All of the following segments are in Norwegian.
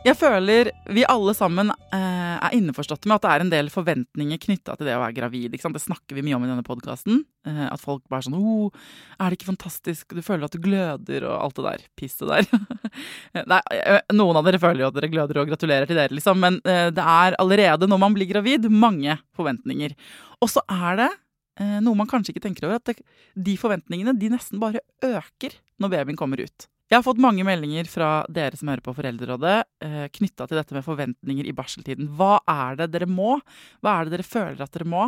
Jeg føler vi alle sammen eh, er innforstått med at det er en del forventninger knytta til det å være gravid. Det snakker vi mye om i denne podkasten. Eh, at folk bare sånn oh, 'Er det ikke fantastisk? Du føler at du gløder', og alt det der pisset der. Nei, eh, noen av dere føler jo at dere gløder, og gratulerer til dere, liksom. Men eh, det er allerede når man blir gravid, mange forventninger. Og så er det eh, noe man kanskje ikke tenker over, at det, de forventningene de nesten bare øker når babyen kommer ut. Jeg har fått mange meldinger fra dere som hører på Foreldrerådet, eh, knytta til dette med forventninger i barseltiden. Hva er det dere må? Hva er det dere føler at dere må?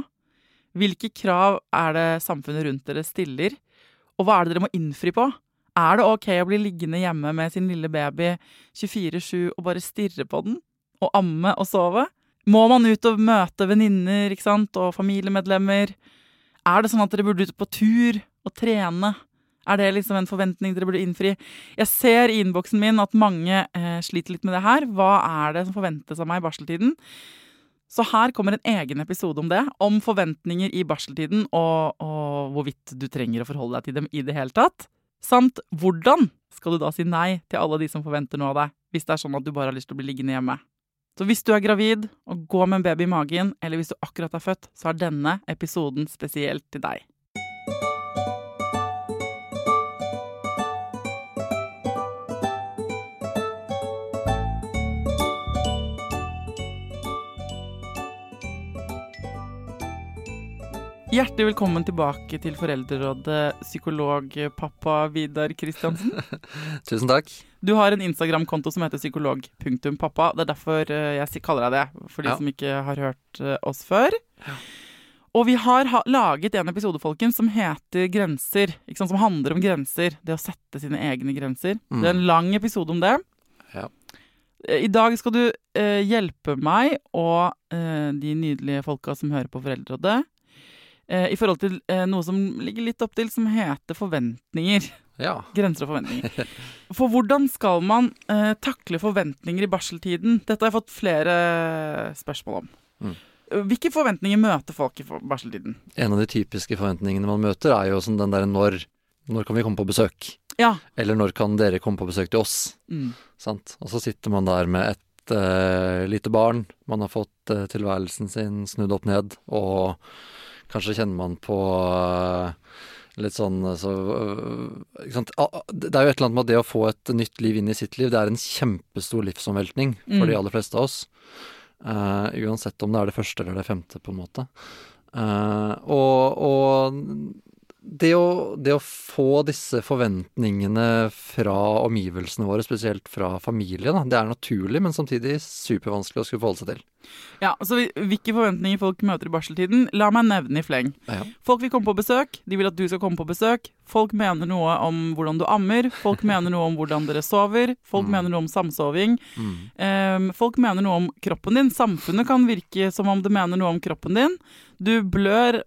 Hvilke krav er det samfunnet rundt dere stiller? Og hva er det dere må innfri på? Er det ok å bli liggende hjemme med sin lille baby 24-7 og bare stirre på den? Og amme og sove? Må man ut og møte venninner og familiemedlemmer? Er det sånn at dere burde ut på tur og trene? Er det liksom en forventning dere burde innfri? Jeg ser i innboksen min at mange eh, sliter litt med det her. Hva er det som forventes av meg i barseltiden? Så her kommer en egen episode om det. Om forventninger i barseltiden, og, og hvorvidt du trenger å forholde deg til dem i det hele tatt. Samt hvordan skal du da si nei til alle de som forventer noe av deg, hvis det er sånn at du bare har lyst til å bli liggende hjemme. Så hvis du er gravid og går med en baby i magen, eller hvis du akkurat er født, så er denne episoden spesielt til deg. Hjertelig velkommen tilbake til Foreldrerådet, psykologpappa Vidar Kristiansen. Tusen takk. Du har en Instagram-konto som heter psykolog.pappa. Det er derfor eh, jeg kaller deg det, for de Ja. som ikke har hørt eh, oss før. Og vi har ha laget en episode, folkens, som heter Grenser. Som handler om grenser. Det å sette sine egne grenser. Det er en lang episode om det. Ja. Eh, I dag skal du eh, hjelpe meg og eh, de nydelige folka som hører på Foreldrerådet, i forhold til eh, noe som ligger litt opp til, som heter forventninger. Ja. Grenser og forventninger. For hvordan skal man eh, takle forventninger i barseltiden? Dette har jeg fått flere spørsmål om. Mm. Hvilke forventninger møter folk i barseltiden? En av de typiske forventningene man møter, er jo sånn den derre når Når kan vi komme på besøk? Ja. Eller når kan dere komme på besøk til oss? Mm. Sant? Og så sitter man der med et uh, lite barn. Man har fått uh, tilværelsen sin snudd opp ned, og kanskje kjenner man på eh, litt sånn så, sant? Ah, ah, Det er jo et eller annet med at det å få et nytt liv inn i sitt liv, det er en kjempestor livsomveltning for Mm. de aller fleste av oss. Uh, uansett om det er det første eller det femte, på en måte. Uh, og, og det å, det å få disse forventningene fra omgivelsene våre, spesielt fra familien, da, det er naturlig, men samtidig supervanskelig å skulle forholde seg til. Ja, så Hvilke forventninger folk møter i barseltiden, la meg nevne i fleng. Ja. Folk vil komme på besøk, de vil at du skal komme på besøk. Folk mener noe om hvordan du ammer, folk mener noe om hvordan dere sover, folk mener noe om samsoving. Mm. Ehm, folk mener noe om kroppen din. Samfunnet kan virke som om det mener noe om kroppen din. Du blør,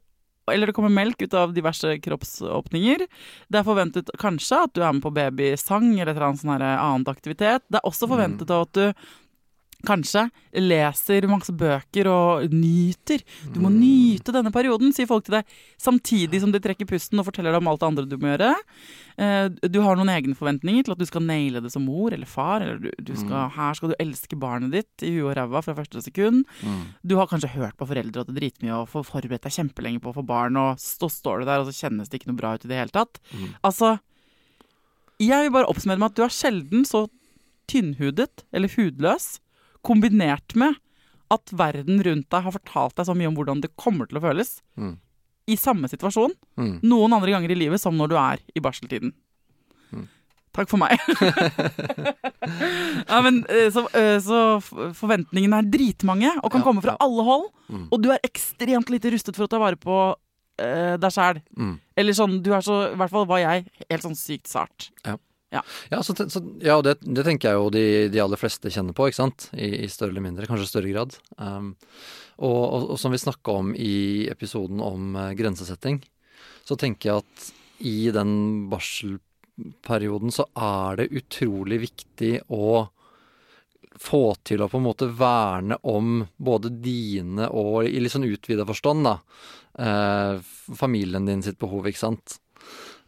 eller det kommer melk ut av diverse kroppsåpninger. Det er forventet kanskje at du er med på babysang eller et eller annet sånn annet aktivitet. Det er også forventet at du kanskje leser masse bøker og nyter. Du må nyte denne perioden, sier folk til deg, samtidig som de trekker pusten og forteller deg om alt det andre du må gjøre. Eh, Du har noen egne forventninger til at du skal naile det som mor eller far. Eller du, du skal, her skal du elske barnet ditt i huet og ræva fra første sekund. Mm. Du har kanskje hørt på foreldre at det er dritmye og får forberedt deg kjempelenge på å få barn, og så står du der, og så kjennes det ikke noe bra ut i det hele tatt. Mm. Altså, jeg vil bare oppsummere med at du er sjelden så tynnhudet eller hudløs, kombinert med at verden rundt deg har fortalt deg så mye om hvordan det kommer til å føles, Mm. i samme situasjon, Mm. noen andre ganger i livet som når du er i barseltiden. Mm. Takk for meg. ja, men, eh, så, eh, så forventningene er dritmange og kan Ja, komme fra ja. alle hold. Mm. Og du er ekstremt lite rustet for å ta vare på uh, deg sjæl. Mm. Eller sånn, du er så, i hvert fall var jeg, helt sånn sykt sart. Ja, så, ja, så, ja og det, det tenker jeg jo de, de aller fleste kjenner på, ikke sant? I, i større eller mindre, kanskje større grad. Um, og, og, og som vi snakka om i episoden om uh, grensesetting, så tenker jeg at i den barselperioden så er det utrolig viktig å få til å på en måte verne om både dine og i litt sånn utvida forstand, da, eh, familien din sitt behov, ikke sant.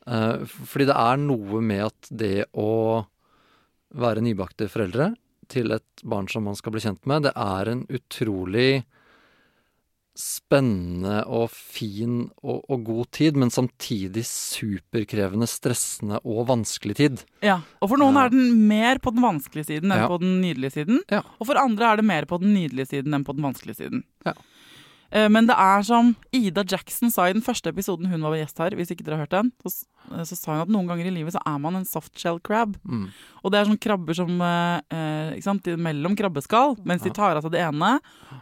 Eh, fordi det er noe med at det å være nybakte foreldre til et barn som man skal bli kjent med, det er en utrolig spennende og fin og, og god tid, men samtidig superkrevende, stressende og vanskelig tid. Ja, Og for noen Ja. er den mer på den vanskelige siden enn Ja. på den nydelige siden. Ja. Og for andre er det mer på den nydelige siden enn på den vanskelige siden. Ja. Eh, Men det er som Ida Jackson sa i den første episoden hun var gjest her, hvis ikke dere har hørt den, så, eh, så sa hun at noen ganger i livet så er man en softshell crab. Mm. Og det er sånne krabber som eh, eh, ikke sant, mellom krabbeskall, mens de tar av seg det ene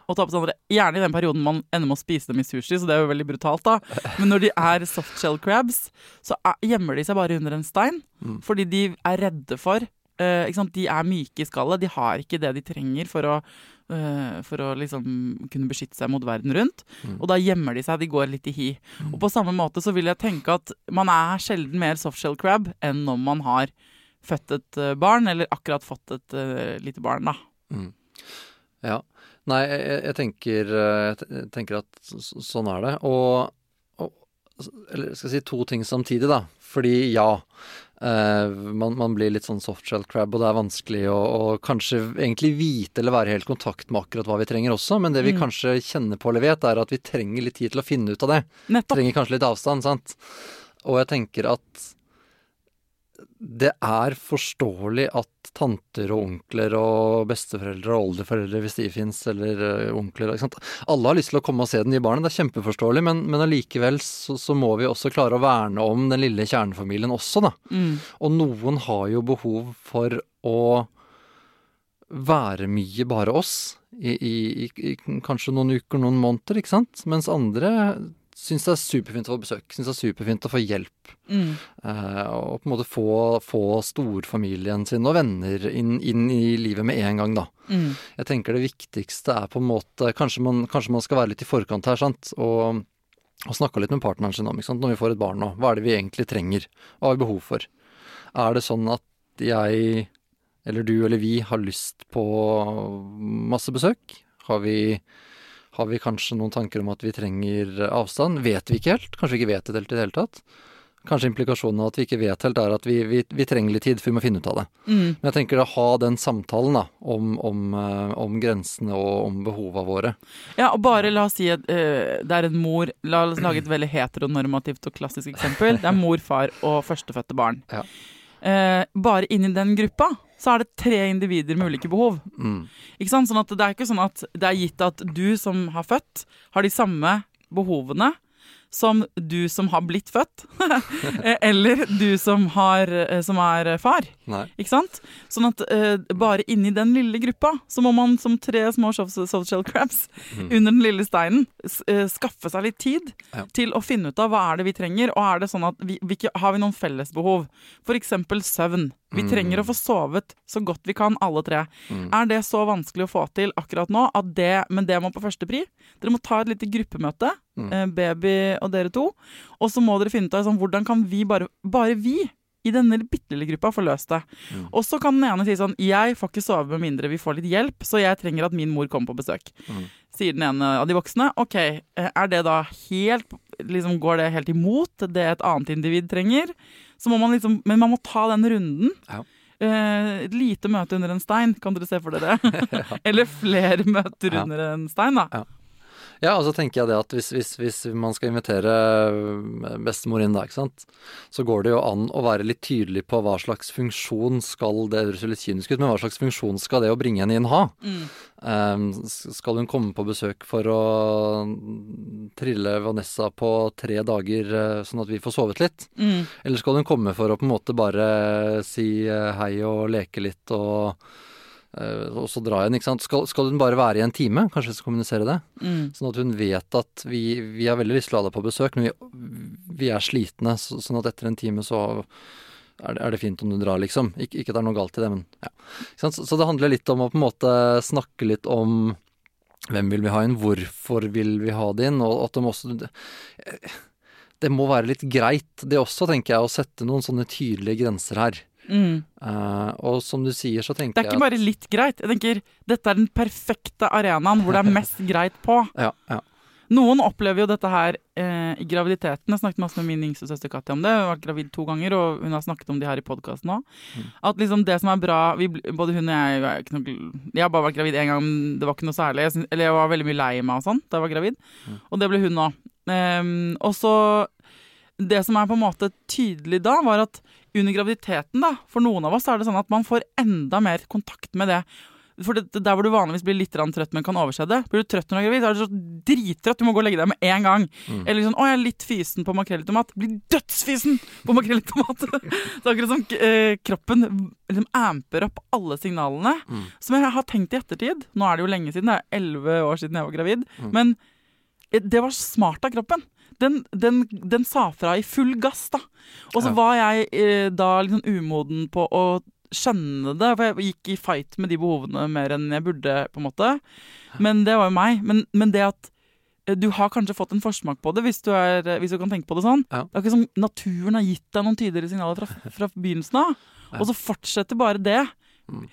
og tar på seg det andre. Gjerne i den perioden man ender med å spise dem i sushi, så det er jo veldig brutalt, da. Men når de er softshell crabs, så er, gjemmer de seg bare under en stein. Mm. Fordi de er redde for sant? De er myke i skallet. De har ikke det de trenger for å, uh, for å liksom kunne beskytte seg mot verden rundt. Mm. Og da gjemmer de seg. De går litt i hi. Og på samme måte så vil jeg tenke at man er sjelden mer softshell crab enn når man har født et eh, barn, eller akkurat fått et uh, lite barn, da. Mm. Ja. Nei, jeg, jeg- tenker, jeg jeg tenker at så- sånn er det. Og, og Eller skal jeg si to ting samtidig, da. Fordi ja, eh, man, man blir litt sånn softshell crab, og det er vanskelig å, å kanskje egentlig vite eller være helt i kontakt med akkurat hva vi trenger også. Men det vi Mm. kanskje kjenner på eller vet, er at vi trenger litt tid til å finne ut av det. Nettopp. Trenger kanskje litt avstand, sant. Og jeg tenker at det er forståelig at tanter og onkler og besteforeldre og oldeforeldre, hvis de fins, eller onkler ikke sant? Alle har lyst til å komme og se det nye barnet, det er kjempeforståelig, men, men allikevel så, så må vi også klare å verne om den lille kjernefamilien også, da. Mm. Og noen har jo behov for å være mye bare oss i, i, i, i kanskje noen uker, noen måneder, ikke sant? Mens andre syns det er superfint å få besøk, syns det er superfint å få hjelp. Mm. Eh, og på en måte få, få storfamilien sin og venner inn, inn i livet med en gang, da. Mm. Jeg tenker det viktigste er på en måte Kanskje man, kanskje man skal være litt i forkant her, sant. Og, og snakke litt med partneren sin om. Når vi får et barn nå, hva er det vi egentlig trenger? Hva har vi behov for? Er det sånn at jeg, eller du eller vi, har lyst på masse besøk? Har vi har vi kanskje noen tanker om at vi trenger avstand? Vet vi ikke helt? Kanskje vi ikke vet det helt i det hele tatt? Kanskje implikasjonen av at vi ikke vet helt, er at vi, vi, vi trenger litt tid før vi må finne ut av det. Mm. Men jeg tenker å ha den samtalen da, om, om, eh, om grensene og om behova våre. Ja, og bare la oss si at uh, det er en mor La oss lage et veldig heteronormativt og klassisk eksempel. Det er mor, far og førstefødte barn. Ja. Uh, bare inni den gruppa så er det tre individer med ulike behov. Mm. Ikke sant? Sånn at det er ikke sånn at det er gitt at du som har født, har de samme behovene som du som har blitt født, eller du som, har, eh, som er far. Nei. Ikke sant? Sånn at uh, bare inni den lille gruppa så må man som tre små soft- soft crabs Mm. under den lille steinen eh, skaffe seg litt tid Ja. til å finne ut av hva er det vi trenger, og er det sånn at vi, hvilke, har vi noen fellesbehov? Eksempel søvn. Vi Mm. trenger å få sovet så godt vi kan, alle tre. Mm. Er det så vanskelig å få til akkurat nå at det, men det må på første pri. Dere må ta et lite gruppemøte, eh, baby og dere to, og så må dere finne ut av sånn, hvordan kan vi bare, bare vi i denne bitte lille gruppa får løst det. Mm. Og så kan den ene si sånn Jeg får ikke sove med mindre vi får litt hjelp, så jeg trenger at min mor kommer på besøk. Mm. Sier den ene av de voksne. Ok, eh, er det da helt liksom Går det helt imot det et annet individ trenger? Så må man liksom Men man må ta den runden. Ja. Et lite møte under en stein, kan dere se for dere. Eller flere møter Ja. under en stein, da. Ja, og så tenker jeg det at hvis, hvis, hvis man skal invitere øh, bestemor inn da, ikke sant, så går det jo an å være litt tydelig på hva slags funksjon skal det høres litt kynisk ut, men hva slags funksjon skal det å bringe henne inn ha? Mm. Um, skal hun komme på besøk for å trille Vanessa på tre dager eh, sånn at vi får sovet litt? Mm. Eller skal hun komme for å på en måte bare si eh, hei og leke litt og, eh, og så dra igjen, ikke sant? Skal, skal hun bare være i en time? Kanskje vi skal kommunisere det? Mm. Sånn at hun vet at vi, vi har veldig lyst til å ha deg på besøk, men vi, vi er slitne. Så, sånn at etter en time så er det, er det fint om du drar, liksom. Ik ikke at det er noe galt i det, men ja. Så, så det handler litt om å på en måte snakke litt om hvem vil vi ha inn, hvorfor vil vi ha det inn, og at de også Det må være litt greit, det også, tenker jeg, å sette noen sånne tydelige grenser her. Mm. Uh, og som du sier, så tenker jeg Det er ikke bare litt greit. Jeg tenker Dette er den perfekte arenaen hvor det er mest greit på. ja, ja. Noen opplever jo dette her eh, i graviditeten. Jeg snakket masse med min yngste søster Katja om det. Hun har vært gravid to ganger, og hun har snakket om det her i podkasten òg. Mm. At liksom det som er bra vi, Både hun og jeg noe, Jeg har bare vært gravid én gang, det var ikke noe særlig. Jeg, synes, eller jeg var veldig mye lei meg og sånn da jeg var gravid. Mm. Og det ble hun òg. og så Det som er på en måte tydelig da, var at under graviditeten, da, for noen av oss, er det sånn at man får enda mer kontakt med det. For det, Der hvor du vanligvis blir litt trøtt, men kan overse det. Blir du trøtt når du er gravid, så er du så drittrøtt, du må gå og legge deg med en gang. Mm. Eller sånn 'Å, jeg er litt fysen på makrell i tomat'. Blir dødsfysen på makrell i tomat! det er akkurat som eh, kroppen liksom amper opp alle signalene. Mm. Som jeg har tenkt i ettertid. Nå er det jo lenge siden, det er elleve år siden jeg var gravid. Mm. Men eh, det var smart av kroppen. Den, den, den sa fra i full gass, da. Og så Ja. var jeg eh, da sånn umoden på å skjønne det, for jeg gikk i fight med de behovene mer enn jeg burde, på en måte. Men det var jo meg. Men, men det at eh, du har kanskje fått en forsmak på det, hvis du, er, eh, hvis du kan tenke på det sånn. Ja. Det er ikke som naturen har gitt deg noen tydeligere signaler fra, fra begynnelsen av, Ja. og så fortsetter bare det. Mm.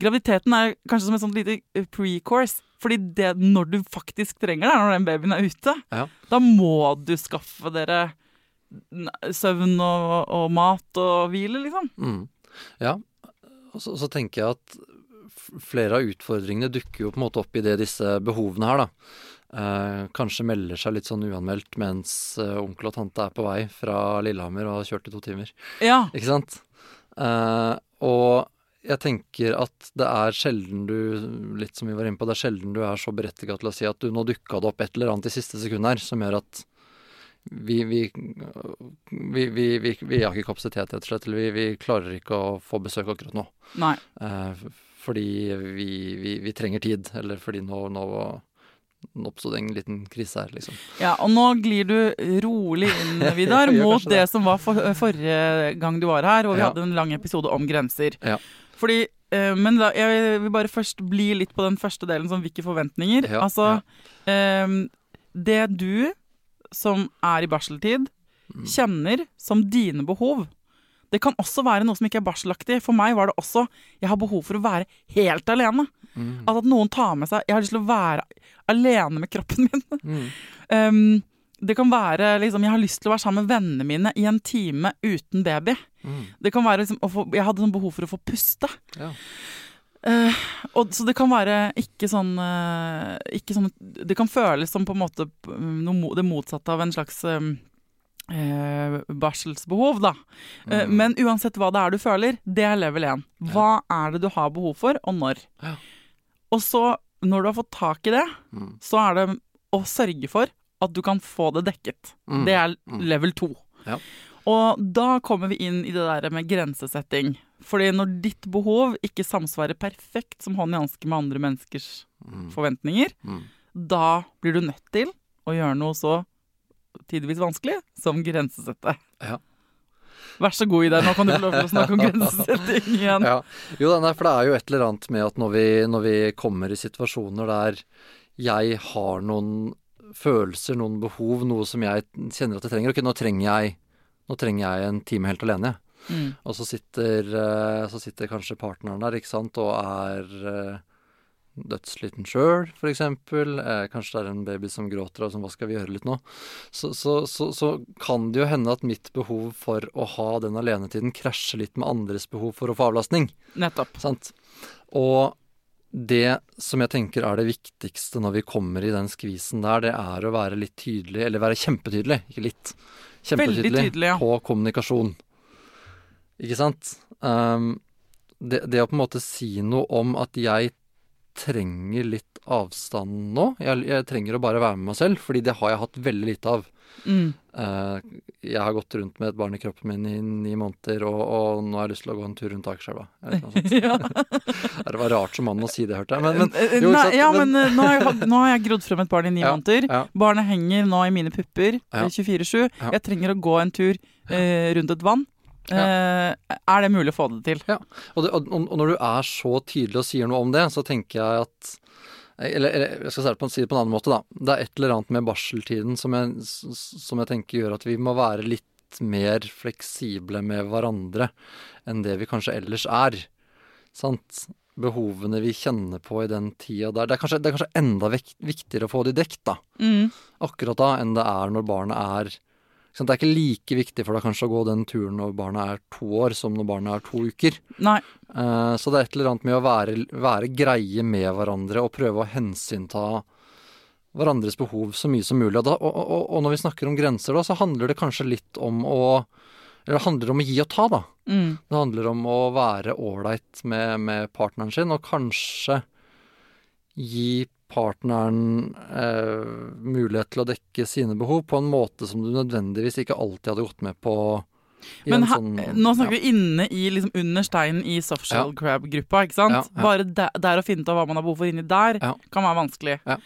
Graviditeten er kanskje som et sånt lite eh, pre-course. Fordi det, når du faktisk trenger det, når den babyen er ute, Ja. da må du skaffe dere søvn og, og mat og hvile, liksom. Mm. Ja, og så, så tenker jeg at flere av utfordringene dukker jo på en måte opp i det disse behovene her, da. Eh, kanskje melder seg litt sånn uanmeldt mens eh, onkel og tante er på vei fra Lillehammer og har kjørt i to timer. Ja. Ikke sant? Eh, og jeg tenker at det er sjelden du, litt som vi var inne på, det er sjelden du er så berettiget til å si at du nå dukka det opp et eller annet i siste sekund her som gjør at vi, vi, vi, vi, vi, vi har ikke kapasitet, rett og slett. Eller vi, vi klarer ikke å få besøk akkurat nå. Nei. Eh, fordi vi, vi, vi trenger tid, eller fordi nå, nå, nå oppstod en liten krise her, liksom. Ja, og nå glir du rolig inn, Vidar, mot det det. som var for, forrige gang du var her, og vi Ja. hadde en lang episode om grenser. Ja. Fordi eh, Men da, jeg vil bare først bli litt på den første delen, som hvilke forventninger. Ja, altså, eh, det du som er i barseltid, Mm. kjenner som dine behov. Det kan også være noe som ikke er barselaktig. For meg var det også Jeg har behov for å være helt alene. Mm. At, at noen tar med seg Jeg har lyst til å være alene med kroppen min. Mm. Um, det kan være liksom Jeg har lyst til å være sammen med vennene mine i en time uten baby. Mm. Det kan være liksom få, Jeg hadde sånn behov for å få puste. Ja. Uh, og, så det kan være ikke sånn, uh, ikke sånn Det kan føles som på en måte mm, noe, det motsatte av en slags um, uh, barselsbehov, da. Mm. men uansett hva det er du føler, det er level 1. Hva er det du har behov for, og når? Ja. Og så, når du har fått tak i det, Mm. så er det å sørge for at du kan få det dekket. Mm. Det er Mm. level 2. Ja. Og da kommer vi inn i det der med grensesetting. Fordi når ditt behov ikke samsvarer perfekt som hånd i hanske med andre menneskers Mm. forventninger, Mm. da blir du nødt til å gjøre noe så tidvis vanskelig som grensesette. Ja. Vær så god, Idar. Nå kan du få lov til å snakke om grensesetting igjen. Ja. Jo, nei, for det er jo et eller annet med at når vi, når vi kommer i situasjoner der jeg har noen følelser, noen behov, noe som jeg kjenner at jeg trenger Ok, nå trenger jeg, nå trenger jeg en time helt alene, jeg. Mm. Og så sitter, eh, så sitter kanskje partneren der, ikke sant, og er eh, dødsliten sjøl, for eksempel. Eh, kanskje det er en baby som gråter og sånn, hva skal vi gjøre litt nå? Så, så, så, så kan det jo hende at mitt behov for å ha den alenetiden krasjer litt med andres behov for å få avlastning. Nettopp. Sant? Og det som jeg tenker er det viktigste når vi kommer i den skvisen der, det er å være litt tydelig, eller være kjempetydelig, ikke litt. Veldig Kjempetydelig tydelig, ja. på kommunikasjon. Ikke sant? Um, det, det å på en måte si noe om at jeg trenger litt avstand nå. Jeg, jeg trenger å bare være med meg selv, fordi det har jeg hatt veldig lite av. Mm. Eh, jeg har gått rundt med et barn i kroppen min i ni måneder, og, og nå har jeg lyst til å gå en tur rundt Akerselva. ja. Det var rart som mann å si det, hørte jeg. Men, men, Eh, jo, Nei, ja, men men nå har, jeg, nå har jeg grodd frem et barn i ni Ja, måneder. ja. Barnet henger nå i mine pupper Ja. eh, 24-7. Ja. Jeg trenger å gå en tur eh, rundt et vann. Eh, er det mulig å få det til? Og, det, og, og når du er så tydelig og sier noe om det, så tenker jeg at eller, eller jeg skal si det, på, en annen måte, da. Det er et eller annet med barseltiden som jeg, som jeg tenker gjør at vi må være litt mer fleksible med hverandre enn det vi kanskje ellers er. Sant? Behovene vi kjenner på i den tida der. Det er kanskje, det er kanskje enda vekt, viktigere å få de dekt, da. Mm. Akkurat da, enn det er når barnet er? Det er ikke like viktig for deg kanskje å gå den turen når barna er to år, som når barna er to uker. Nei. Eh, Så det er et eller annet med å være, være greie med hverandre og prøve å hensynta hverandres behov så mye som mulig. Og, da, og, og, og når vi snakker om grenser, da, så handler det kanskje litt om å Eller det handler om å gi og ta, da. Mm. Det handler om å være ålreit med, med partneren sin, og kanskje gi partneren eh, mulighet til å dekke sine behov på en måte som du nødvendigvis ikke alltid hadde gått med på. Men en her, sånn- nå snakker ja. vi inne i liksom under steinen i softshell crab-gruppa. ikke sant? Ja, ja. Bare der, der å finne ut av hva man har behov for inni der, Ja. kan være vanskelig. Ja.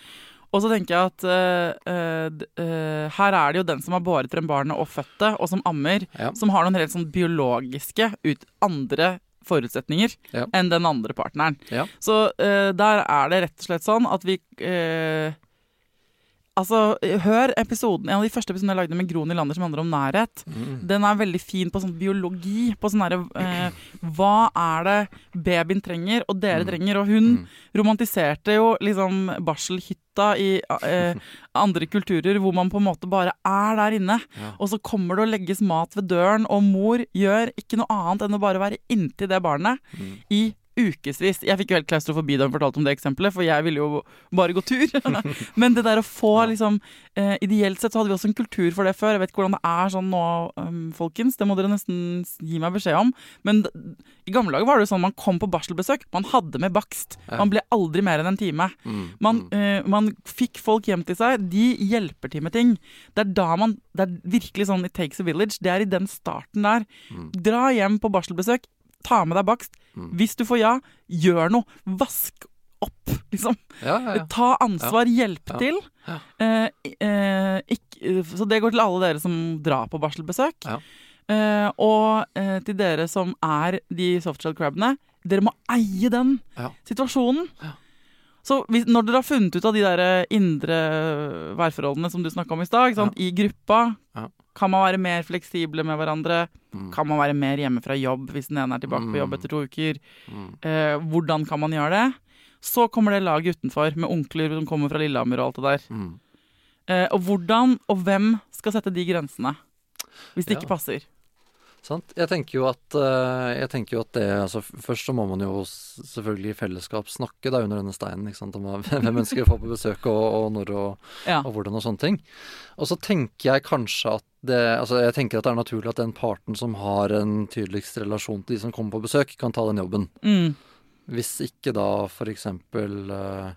Og så tenker jeg at uh, uh, her er det jo den som har båret frem barnet og født det, og som ammer, Ja. som har noen helt sånn biologiske ut, andre forutsetninger Ja. enn den andre partneren. Ja. Så uh, der er det rett og slett sånn at vi eh, Altså, hør episoden, en av de første episodene jeg lagde med Gro Nylander som handler om nærhet. Mm. Den er veldig fin på sånn biologi. På sånn derre eh, Hva er det babyen trenger, og dere Mm. trenger? Og hun Mm. romantiserte jo liksom barselhytta i eh, andre kulturer, hvor man på en måte bare er der inne. Ja. Og så kommer det å legges mat ved døren, og mor gjør ikke noe annet enn å bare være inntil det barnet Mm. i ukevis. Jeg fikk jo helt klaustrofobi da hun fortalte om det eksempelet, for jeg ville jo bare gå tur. Men det der å få liksom eh, Ideelt sett så hadde vi også en kultur for det før. Jeg vet ikke hvordan det er sånn nå, um, folkens. Det må dere nesten gi meg beskjed om. Men i gamle dager var det jo sånn man kom på barselbesøk. Man hadde med bakst. Man ble aldri mer enn en time. Mm. Man, Mm. eh, man fikk folk hjem til seg. De hjelper til med ting. Det er da man Det er virkelig sånn It takes a village. Det er i den starten der. Mm. Dra hjem på barselbesøk. Ta med deg bakst. Mm. Hvis du får ja, gjør noe. Vask opp, liksom. Ja, ja, ja. Ta ansvar, hjelp til. Eh, eh, ikk- så det går til alle dere som drar på barselbesøk. Eh, og eh, til dere som er de softshell crabene. Dere må eie den situasjonen. Ja. Så hvis, når dere har funnet ut av de der indre værforholdene som du snakka om i stad, i gruppa, Ja. Kan man være mer fleksible med hverandre? Mm. Kan man være mer hjemme fra jobb hvis den ene er tilbake på jobb Mm. etter to uker? Mm. Eh, hvordan kan man gjøre det? Så kommer det laget utenfor med onkler som kommer fra Lillehammer og alt det der. Mm. Eh, og hvordan og hvem skal sette de grensene? Hvis det Ja. ikke passer. Sant? Jeg tenker jo at, eh, jeg tenker jo at det altså, Først så må man jo selvfølgelig i fellesskap snakke da under denne steinen ikke sant? om hvem ønsker å få på besøk, og, og når og, Ja. og hvordan og sånne ting. Og så tenker jeg kanskje at det Altså jeg tenker at det er naturlig at den parten som har en tydeligst relasjon til de som kommer på besøk, kan ta den jobben. Mm. Hvis ikke da for eksempel eh,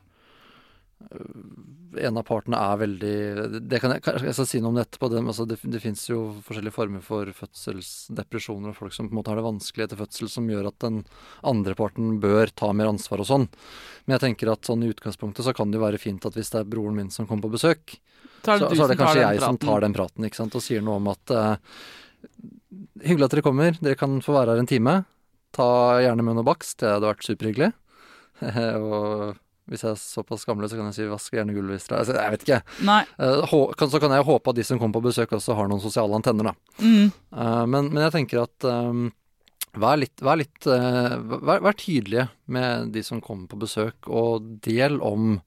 en av partene er veldig det kan jeg, jeg skal si noe om det etterpå. Det, altså det, det fins jo forskjellige former for fødselsdepresjoner og folk som på en måte har det vanskelig etter fødsel, som gjør at den andre parten bør ta mer ansvar og sånn. Men jeg tenker at sånn i utgangspunktet så kan det jo være fint at hvis det er broren min som kommer på besøk, så, så, er det kanskje jeg som tar den praten ikke sant, og sier noe om at uh, Hyggelig at dere kommer, dere kan få være her en time. Ta gjerne med noe bakst, det hadde vært superhyggelig. og hvis jeg er såpass gamle, så kan jeg si 'vask gjerne gulvet hvis dere altså, Jeg vet ikke. Uh, så kan jeg håpe at de som kommer på besøk, også har noen sosiale antenner, da. Mm. Uh, men, men, jeg tenker at um, vær litt, vær, litt uh, vær, vær, tydelige med de som kommer på besøk, og del om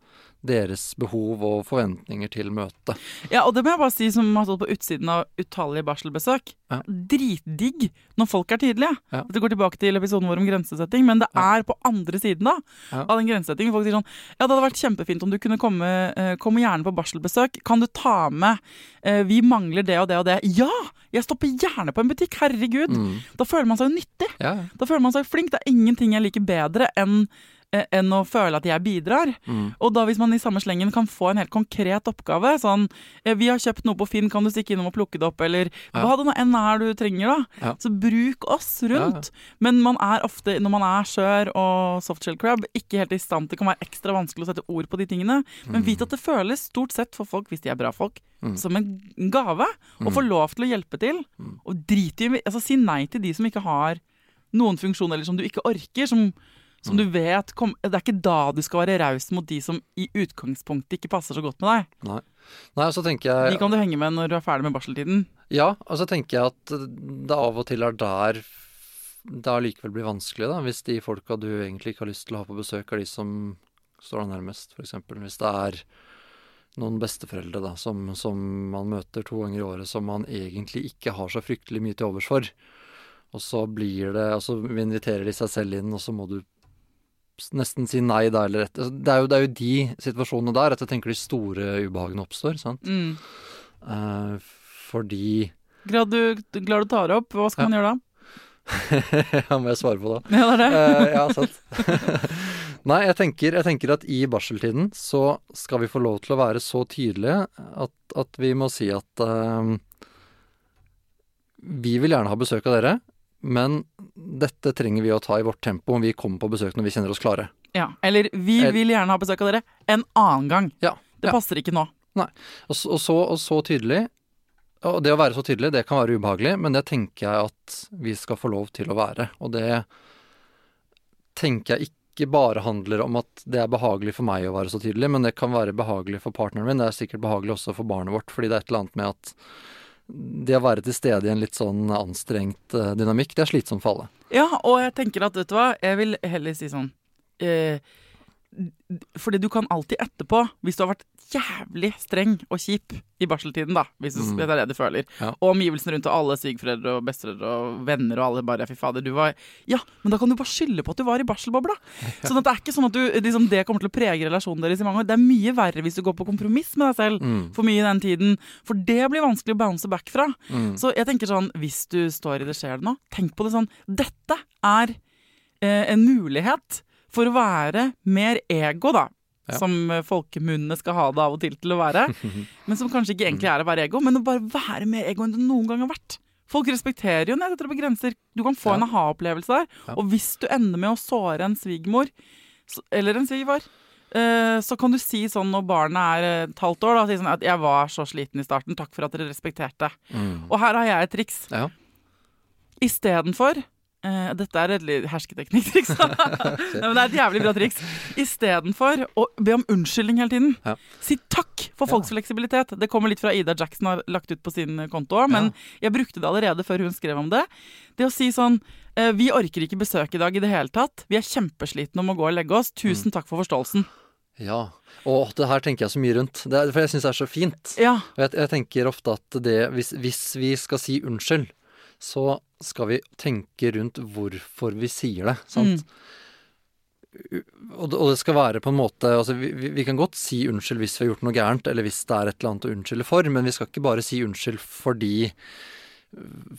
deres behov og forventninger til møtet. Ja, og det må jeg bare si som har stått på utsiden av utallige barselbesøk. Ja. Dritdigg når folk er tydelige. Ja. Det går tilbake til episoden vår om grensesetting, men det ja. er på andre siden da, av den grensesettingen. Folk sier sånn Ja, det hadde vært kjempefint om du kunne komme, uh, komme gjerne på barselbesøk. Kan du ta med uh, Vi mangler det og det og det. Ja! Jeg stopper gjerne på en butikk. Herregud. Mm. Da føler man seg jo nyttig. Da føler man seg flink. Det er ingenting jeg liker bedre enn Eh, enn å føle at jeg bidrar. Mm. Og da hvis man i samme slengen kan få en helt konkret oppgave, sånn eh, 'Vi har kjøpt noe på Finn, kan du stikke innom og plukke det opp?' Eller ja. 'Hva det nå enn er du trenger', da. Ja. Så bruk oss rundt. Ja, Men man er ofte, når man er skjør og softshell crab, ikke helt i stand til Det kan være ekstra vanskelig å sette ord på de tingene. Men vit at det føles stort sett for folk, hvis de er bra folk, mm. som en gave. Å få lov til å hjelpe til. Mm. Og drit i Altså si nei til de som ikke har noen funksjon, eller som du ikke orker. som som du vet kom, Det er ikke da du skal være raus mot de som i utgangspunktet ikke passer så godt med deg. Nei. Nei, så tenker jeg... De kan du henge med når du er ferdig med barseltiden. Ja, og så tenker jeg at det av og til er der det allikevel blir vanskelig, da. Hvis de folka du egentlig ikke har lyst til å ha på besøk, er de som står deg nærmest, f.eks. Hvis det er noen besteforeldre da, som, som, man møter to ganger i året, som man egentlig ikke har så fryktelig mye til overs for. Og så blir det, og så inviterer de seg selv inn, og så må du nesten si nei da eller rett. Altså, det er, jo, det er jo de situasjonene der at jeg tenker de store ubehagene oppstår. sant? Mm. Uh, fordi glad du, glad du tar opp. Hva skal ja. man gjøre da? ja, må jeg svare på da. Ja, det er det. Uh, ja, sant. Nei, jeg tenker, jeg tenker, at i barseltiden så skal vi få lov til å være så tydelige at, at vi må si at uh, vi vil gjerne ha besøk av dere, men dette trenger vi å ta i vårt tempo om vi kommer på besøk når vi kjenner oss klare. Ja, Eller vi vil gjerne ha besøk av dere en annen gang. Ja, det ja. passer ikke nå. Nei. Og, og, så, og, så, tydelig. Og det å være så tydelig, det kan være ubehagelig, men det tenker jeg at vi skal få lov til å være. Og det tenker jeg ikke bare handler om at det er behagelig for meg å være så tydelig, men det kan være behagelig for partneren min. Det er sikkert behagelig også for barnet vårt, fordi det er et eller annet med at det å være til stede i en litt sånn anstrengt uh, dynamikk, det er slitsomt for alle. Ja, og jeg tenker at vet du hva, jeg vil heller si sånn eh, fordi du kan alltid etterpå, hvis du har vært jævlig streng og kjip i barseltiden, da, hvis du, mm. det er det du føler, ja. og omgivelsene rundt og alle svigerforeldre og besteforeldre og venner og alle bare Fy fader, du var Ja, men da kan du bare skylde på at du var i barselbobla. Sånn at det er ikke sånn at du, liksom, det kommer til å prege relasjonen deres i mange år. Det er mye verre hvis du går på kompromiss med deg selv mm. for mye i den tiden. For det blir vanskelig å bounce back fra. Mm. Så jeg tenker sånn, hvis du står i det skjer det nå, tenk på det sånn Dette er eh, en mulighet for å være mer ego, da. Ja. Som folkemunnene skal ha det av og til til å være. Men som kanskje ikke egentlig er å være ego, men å bare være mer ego enn du noen gang har vært. Folk respekterer jo ned etter på grenser. Du kan få ja. en aha-opplevelse der. Ja. Og hvis du ender med å såre en svigermor, eller en svigerfar, eh, så kan du si sånn når barnet er et halvt år, da, si sånn at 'jeg var så sliten i starten, takk for at dere respekterte'. Mm. Og her har jeg et triks. Ja. Istedenfor Uh, dette er et hersketeknikk-triks. ja, men det er et jævlig bra triks. Istedenfor å be om unnskyldning hele tiden, ja. si takk for folks ja. fleksibilitet. Det kommer litt fra Ida Jackson har lagt ut på sin konto men jeg brukte det allerede før hun skrev om det. Det å si sånn uh, Vi orker ikke besøk i dag i det hele tatt. Vi er kjempeslitne om å gå og legge oss. Tusen mm. takk for forståelsen. Ja. Og det her tenker jeg så mye rundt. Er, for jeg syns det er så fint. Ja. Og jeg, jeg, tenker ofte at det hvis, hvis vi skal si unnskyld, så skal vi tenke rundt hvorfor vi sier det. sant? Mm. Og, det skal være på en måte altså vi, vi, kan godt si unnskyld hvis vi har gjort noe gærent, eller hvis det er et eller annet å unnskylde for, men vi skal ikke bare si unnskyld fordi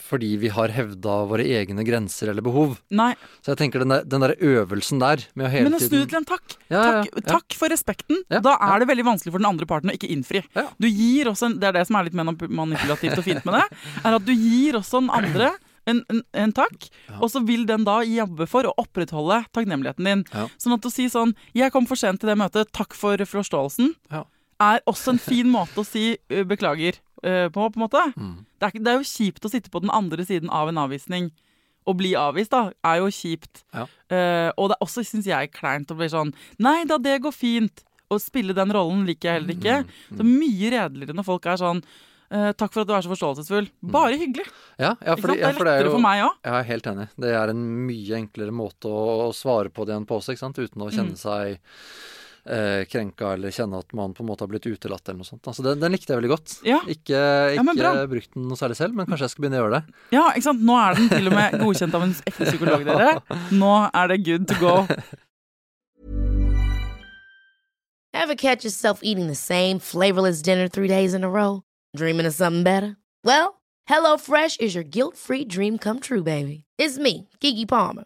fordi vi har hevda våre egne grenser eller behov. Nei, Så jeg tenker den der, den der øvelsen der med å hele men å snu til en takk. Ja, ja, Takk, ja. takk for respekten. Ja, da ja. er det veldig vanskelig for den andre parten å ikke innfri. Ja. Du gir også Det er det som er litt manipulativt og fint med det. Er at du gir også den andre en, en, en takk, Ja. og så vil den da jobbe for å opprettholde takknemligheten din. Ja. Sånn at å si sånn 'Jeg kom for sent til det møtet, takk for forståelsen', Ja. er også en fin måte å si 'beklager' uh, på, på en måte. Mm. Det er, det er jo kjipt å sitte på den andre siden av en avvisning. Å bli avvist, da, er jo kjipt. Ja. Uh, og det er også, syns jeg, kleint å bli sånn Nei da, det går fint. Å spille den rollen liker jeg heller ikke. Mm, Så mye redeligere når folk er sånn Uh, Takk for at du er så forståelsesfull. Bare hyggelig. Ja, ja, fordi? Det ja, er for det er lettere jo for meg òg. Jeg er helt enig. Det er en mye enklere måte å, svare på det enn på også, uten å kjenne Mm. seg eh, krenka eller kjenne at man på en måte har blitt utelatt eller noe sånt. Altså, den, den likte jeg veldig godt. Ja. Ikke, ikke ja, brukt den noe særlig selv, men kanskje jeg skal begynne å gjøre det. Ja, ikke sant? Nå er den til og med godkjent av en ekte psykolog, dere. Nå er det good to go. Ever catch yourself eating the same flavorless dinner three days in a row? Dreaming of something better? Well, HelloFresh is your guilt-free dream come true, baby. It's me, Kiki Palmer.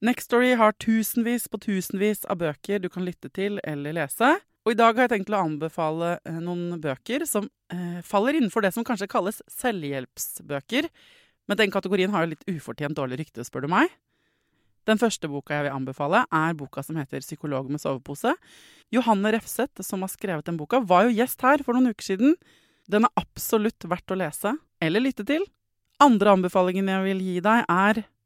Nextory har tusenvis på tusenvis av bøker du kan lytte til eller lese. Og i dag har jeg tenkt å anbefale eh, noen bøker som eh, faller innenfor det som kanskje kalles selvhjelpsbøker. Men den kategorien har jo litt ufortjent dårlig rykte, spør du meg. Den første boka jeg vil anbefale, er boka som heter 'Psykolog med sovepose'. Johanne Refseth, som har skrevet den boka, var jo gjest her for noen uker siden. Den er absolutt verdt å lese eller lytte til. Andre anbefalingen jeg vil gi deg, er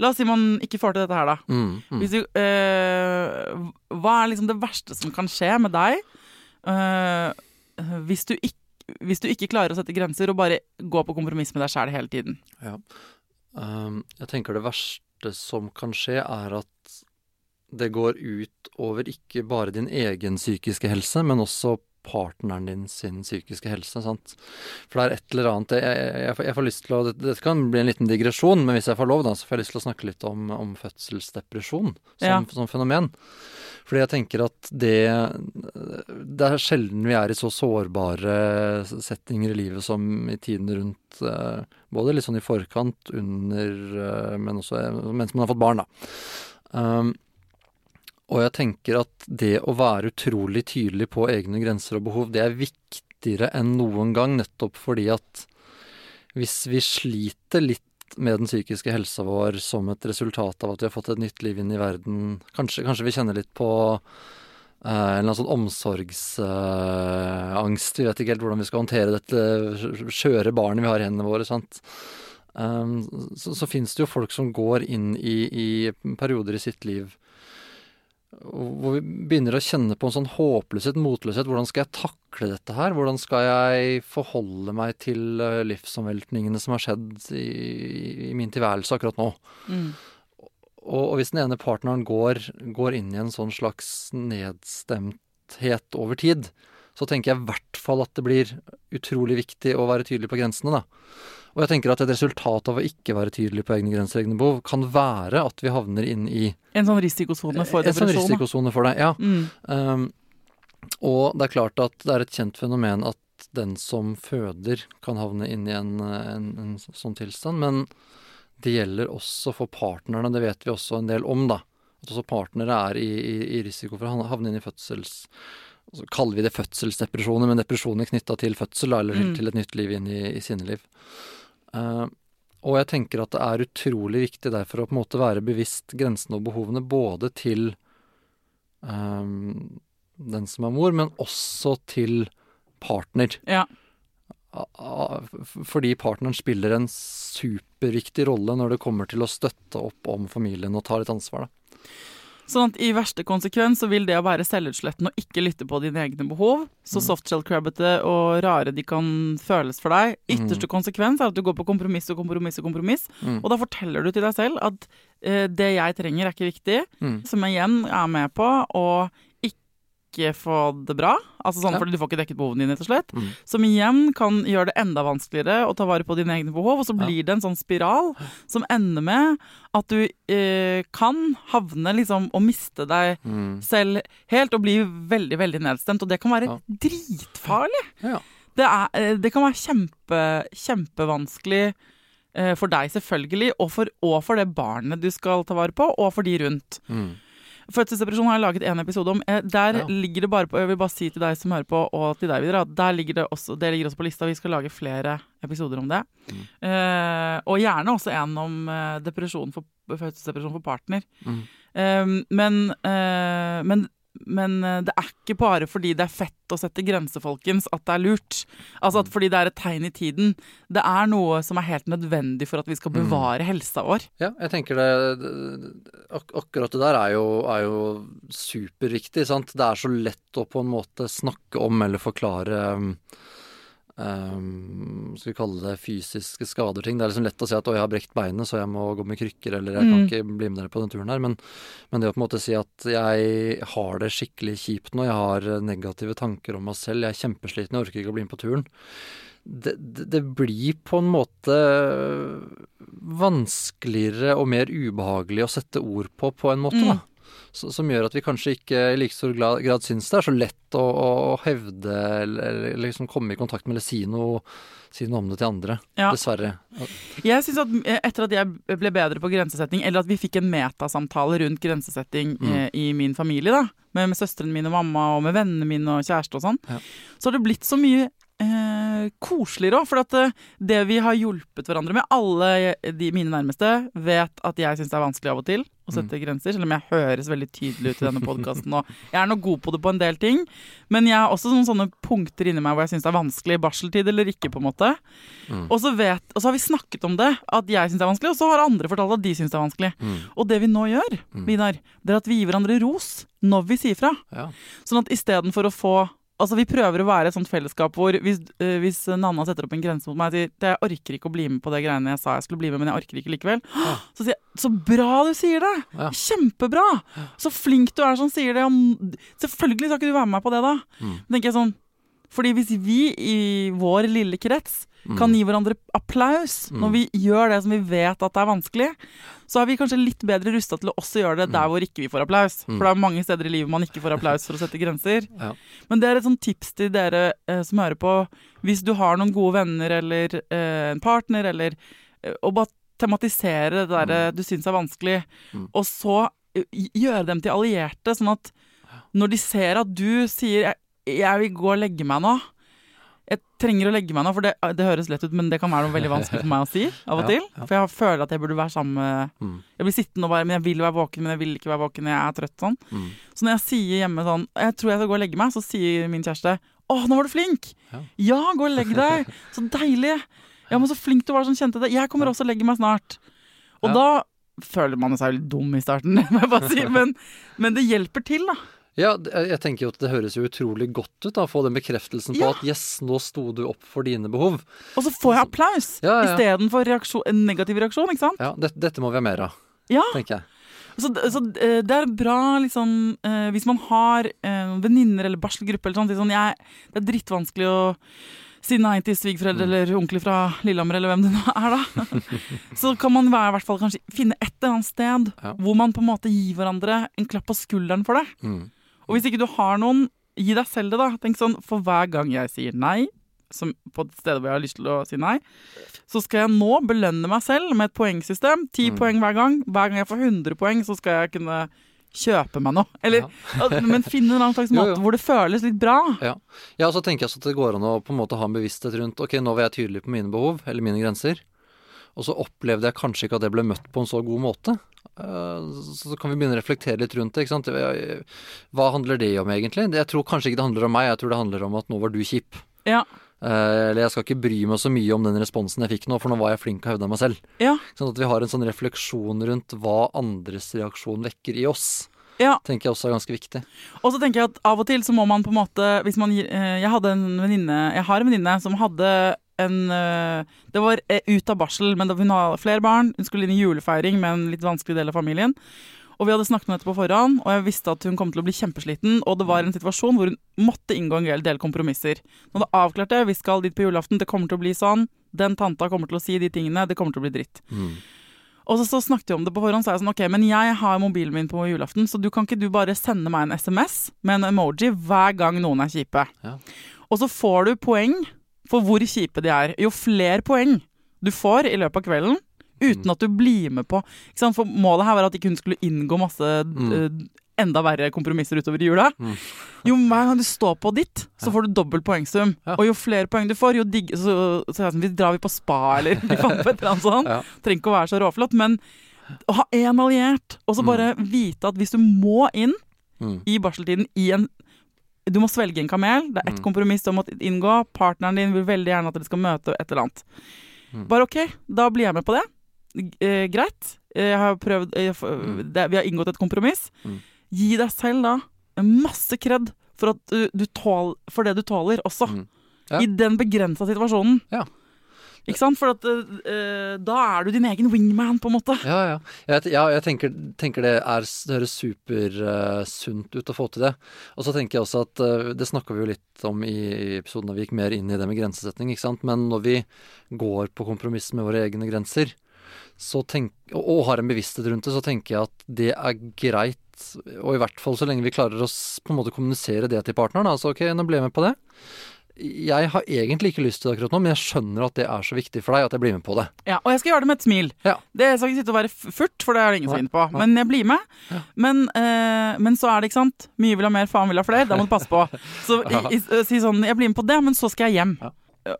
La oss si man ikke får til dette her, da. Mm, mm. Hvis du, eh, hva er liksom det verste som kan skje med deg eh, hvis, du ikke, hvis du ikke klarer å sette grenser og bare gå på kompromiss med deg sjæl hele tiden? Um, jeg tenker det verste som kan skje, er at det går ut over ikke bare din egen psykiske helse, men også partneren din sin psykiske helse. sant? For det er et eller annet Jeg, jeg, jeg, får, lyst til å Dette kan bli en liten digresjon, men hvis jeg får lov, da, så får jeg lyst til å snakke litt om, om fødselsdepresjon som, Ja. som fenomen. Fordi jeg tenker at det Det er sjelden vi er i så sårbare settinger i livet som i tiden rundt eh, Både litt sånn i forkant, under, eh, men også eh, mens man har fått barn, da. Um, og jeg tenker at det å være utrolig tydelig på egne grenser og behov, det er viktigere enn noen gang, nettopp fordi at hvis vi sliter litt med den psykiske helsa vår som et resultat av at vi har fått et nytt liv inn i verden, kanskje, kanskje vi kjenner litt på eh, en eller annen sånn omsorgsangst. vi vet ikke helt hvordan vi skal håndtere dette skjøre barnet vi har i hendene våre. sant? Um, så, så fins det jo folk som går inn i, i perioder i sitt liv hvor vi begynner å kjenne på en sånn håpløshet, motløshet. Hvordan skal jeg takle dette her? Hvordan skal jeg forholde meg til eh, livsomveltningene som har skjedd i, i min tilværelse akkurat nå? Mm. Og, og hvis den ene partneren går, går inn i en sånn slags nedstemthet over tid, så tenker jeg i hvert fall at det blir utrolig viktig å være tydelig på grensene, da. Og jeg tenker at et resultat av å ikke være tydelig på egne grenser egne behov, kan være at vi havner inn i En sånn risikosone for en sånn risikosone for det. Ja. Mm. Um, og det er klart at det er et kjent fenomen at den som føder, kan havne inn i en, en, en sånn tilstand. Men det gjelder også for partnerne, det vet vi også en del om, da. At også partnere er i, i, i risiko for å havne inn i fødsels... Så kaller vi det fødselsdepresjoner, men depresjoner knytta til fødsel, eller Mm. til et nytt liv inn i, i sinneliv. Uh, og jeg tenker at det er utrolig viktig derfor å på en måte være bevisst grensene og behovene både til um, den som er mor, men også til partner. Ja. Fordi partneren spiller en superviktig rolle når det kommer til å støtte opp om familien og ta litt ansvar. Da. Sånn at i verste konsekvens så vil det å være selvutslettende og ikke lytte på dine egne behov, så Mm. softshell-crabbete og rare de kan føles for deg, ytterste konsekvens er at du går på kompromiss og kompromiss og kompromiss, Mm. og da forteller du til deg selv at eh, det jeg trenger er ikke viktig, Mm. som igjen er med på å ikke få det bra, altså sånn Ja. fordi du får ikke dekket behovene dine, rett og slett, Mm. som igjen kan gjøre det enda vanskeligere å ta vare på dine egne behov, og så Ja. blir det en sånn spiral som ender med at du eh, kan havne liksom og miste deg Mm. selv helt og bli veldig, veldig nedstemt, og det kan være Ja. dritfarlig. Ja. Det, er, eh, det kan være kjempe, kjempevanskelig eh, for deg, selvfølgelig, og for, og for det barnet du skal ta vare på, og for de rundt. Mm. Fødselsdepresjon har jeg laget en episode om. Eh, Der Ja. ligger det bare på Jeg vil bare si til deg som hører på, og til deg videre, at der ligger det også, det ligger også på lista. Vi skal lage flere episoder om det. Mm. Uh, og gjerne også en om eh, depresjon for, fødselsdepresjon for partner. Mm. Eh, men, uh, men, men eh, det er ikke bare fordi det er fett å sette grenser, folkens, at det er lurt. Altså at fordi det er et tegn i tiden. Det er noe som er helt nødvendig for at vi skal Mm. bevare helsa vår. Ja, jeg tenker det, det ak Akkurat det der er jo, er jo superviktig, sant. Det er så lett å på en måte snakke om eller forklare um, Skal vi kalle det fysiske skader ting. Det er liksom lett å si at 'å, jeg har brekt beinet, så jeg må gå med krykker', eller 'jeg kan Mm. ikke bli med dere på den turen her'. Men, men det å på en måte si at jeg har det skikkelig kjipt nå, jeg har negative tanker om meg selv, jeg er kjempesliten, jeg orker ikke å bli med på turen. Det, det, det blir på en måte vanskeligere og mer ubehagelig å sette ord på, på en måte, Mm. da. Som gjør at vi kanskje ikke i like stor grad, syns det er så lett å, å hevde eller, eller liksom komme i kontakt med eller si noe, si noe om det til andre. Ja. Dessverre. Jeg synes at Etter at jeg ble bedre på grensesetting, eller at vi fikk en metasamtale rundt grensesetting Mm. eh, i min familie, da, med, med søstrene mine og mamma og med vennene mine og kjæreste og sånn, Ja. så har det blitt så mye eh, koseligere òg. For at eh, det vi har hjulpet hverandre med, alle de mine nærmeste, vet at jeg syns det er vanskelig av og til å sette grenser, selv om jeg høres veldig tydelig ut i denne podkasten. Jeg er nå god på det på en del ting, men jeg har også sånne punkter inni meg hvor jeg syns det er vanskelig. Barseltid eller ikke, på en måte. Mm. Og, så vet, og så har vi snakket om det, at jeg syns det er vanskelig, og så har andre fortalt at de syns det er vanskelig. Mm. Og det vi nå gjør, Mm. Vidar, det er at vi gir hverandre ros når vi sier fra. Ja. Sånn at istedenfor å få Altså Vi prøver å være et sånt fellesskap hvor hvis, uh, hvis Nanna setter opp en grense mot meg og sier jeg orker ikke å bli med på det greiene jeg sa jeg skulle bli med, men jeg orker ikke likevel, Ja. så sier jeg så bra du sier det! Ja. Kjempebra! Så flink du er som sier det. Og selvfølgelig skal ikke du være med meg på det, da. Mm. Men tenker jeg sånn Fordi hvis vi i vår lille krets Mm. kan gi hverandre applaus Mm. når vi gjør det som vi vet at er vanskelig, så er vi kanskje litt bedre rusta til å også gjøre det der hvor ikke vi får applaus. Mm. For det er mange steder i livet man ikke får applaus for å sette grenser. Ja. Men det er et sånt tips til dere eh, som hører på. Hvis du har noen gode venner eller eh, en partner, eller eh, Og bare tematisere det der du syns er vanskelig, Mm. og så eh, gjøre dem til allierte, sånn at når de ser at du sier jeg, vil gå og legge meg nå', jeg trenger å legge meg nå, for det, det høres lett ut, men det kan være noe veldig vanskelig for meg å si av og til. For jeg føler at jeg burde være sammen med Mm. Jeg blir sittende og bare Men jeg vil være våken, men jeg vil ikke være våken, jeg er trøtt sånn. Mm. Så når jeg sier hjemme sånn Jeg tror jeg skal gå og legge meg, så sier min kjæreste Å, nå var du flink! Ja. Gå og legg deg! Så deilig! Ja, men så flink du var som kjente det. Jeg kommer også og legger meg snart. Og da føler man seg litt dum i starten. Men, men det hjelper til, da. Ja, jeg tenker jo at det høres jo utrolig godt ut å få den bekreftelsen på Ja. at yes, nå sto du opp for dine behov. Og så får jeg applaus Ja, ja. istedenfor en negativ reaksjon, ikke sant? Ja, det, dette må vi ha mer av, Ja. tenker jeg. Så, så eh, det er bra liksom eh, Hvis man har eh, venninner eller barselgruppe eller sånt, sånn jeg, Det er drittvanskelig å si nei til svigerforeldre eller onkler fra Lillehammer eller hvem det nå er, da. så kan man være, i hvert fall kanskje finne et eller annet sted Ja. hvor man på en måte gir hverandre en klapp på skulderen for det. Mm. Og hvis ikke du har noen, gi deg selv det, da. Tenk sånn, For hver gang jeg sier nei, som på et sted hvor jeg har lyst til å si nei, så skal jeg nå belønne meg selv med et poengsystem. Ti Mm. poeng hver gang. Hver gang jeg får 100 poeng, så skal jeg kunne kjøpe meg noe. Eller, Men finne en annen slags måte jo. hvor det føles litt bra. Ja. ja, og så tenker jeg at det går an å på en måte ha en bevissthet rundt Ok, nå var jeg tydelig på mine behov, eller mine grenser. Og så opplevde jeg kanskje ikke at det ble møtt på en så god måte. Eh, Så kan vi begynne å reflektere litt rundt det. ikke sant? Hva handler det om egentlig? Jeg tror kanskje ikke det handler om meg, jeg tror det handler om at nå var du kjip. Ja. Eh, Eller jeg skal ikke bry meg så mye om den responsen jeg fikk nå, for nå var jeg flink og hevda meg selv. Ja. Sånn at vi har en sånn refleksjon rundt hva andres reaksjon vekker i oss. ja. Tenker jeg også er ganske viktig. Og så tenker jeg at av og til så må man på en måte hvis man, eh, Jeg hadde en venninne Jeg har en venninne som hadde en eh, Det var eh, ut av barsel, men hun har flere barn. Hun skulle inn i julefeiring med en litt vanskelig del av familien. Og vi hadde snakket om dette på forhånd, og jeg visste at hun kom til å bli kjempesliten. Og det var en situasjon hvor hun måtte inngå en del- del kompromisser. Nå hadde avklart det. Vi skal dit på julaften. Det kommer til å bli sånn. Den tanta kommer til å si de tingene. Det kommer til å bli dritt. Mm. Og så, så snakket vi om det på forhånd, så er jeg sånn, ok, men jeg har mobilen min på julaften, så du kan ikke du bare sende meg en SMS med en emoji hver gang noen er kjipe. Ja. Og så får du poeng for hvor kjipe de er. Jo flere poeng du får i løpet av kvelden, uten at du blir med på? For målet her var at ikke hun skulle inngå masse mm. enda verre kompromisser utover jula. Mm. Jo hver gang du står på ditt, så får du dobbel poengsum. Ja. Og jo flere poeng du får, jo digg... Så, så sånn, vi drar vi på spa, eller vi fant på et eller annet sånt. Ja. Trenger ikke å være så råflott, men å ha én alliert, og så bare vite at hvis du må inn Mm. i barseltiden i en Du må svelge en kamel, det er ett Mm. kompromiss du må inngå, partneren din vil veldig gjerne at dere skal møte et eller annet. Mm. Bare ok, da blir jeg med på det. Eh, greit. Jeg har prøvd jeg, Mm. det, Vi har inngått et kompromiss. Mm. Gi deg selv da masse kred for, at du, du tål, for det du tåler også. Mm. Ja. I den begrensa situasjonen. Ja. Ikke sant? For at, uh, da er du din egen wingman, på en måte. Ja, ja. Jeg, ja, jeg tenker, tenker det, høres supersunt ut å få til det. Og så tenker jeg også at uh, Det snakka vi jo litt om i, episoden da vi gikk mer inn i det med grensesetting. ikke sant? Men når vi går på kompromiss med våre egne grenser, tenk, og, og har en bevissthet rundt det, så tenker jeg at det er greit. Og i hvert fall så lenge vi klarer å på en måte kommunisere det til partneren. Altså ok, nå ble jeg med på det. Jeg har egentlig ikke lyst til det akkurat nå, men jeg skjønner at det er så viktig for deg at jeg blir med på det. Ja, og jeg skal gjøre det med et smil. Ja. Det Jeg skal ikke sitte og være furt, for det er det ingen som Nei, finner på. Men jeg blir med. Ja. Men, eh, men så er det, ikke sant. Mye vil ha mer, faen vil ha flere. Da må du passe på. Så i, i, si sånn, jeg blir med på det, men så skal jeg hjem. Ja.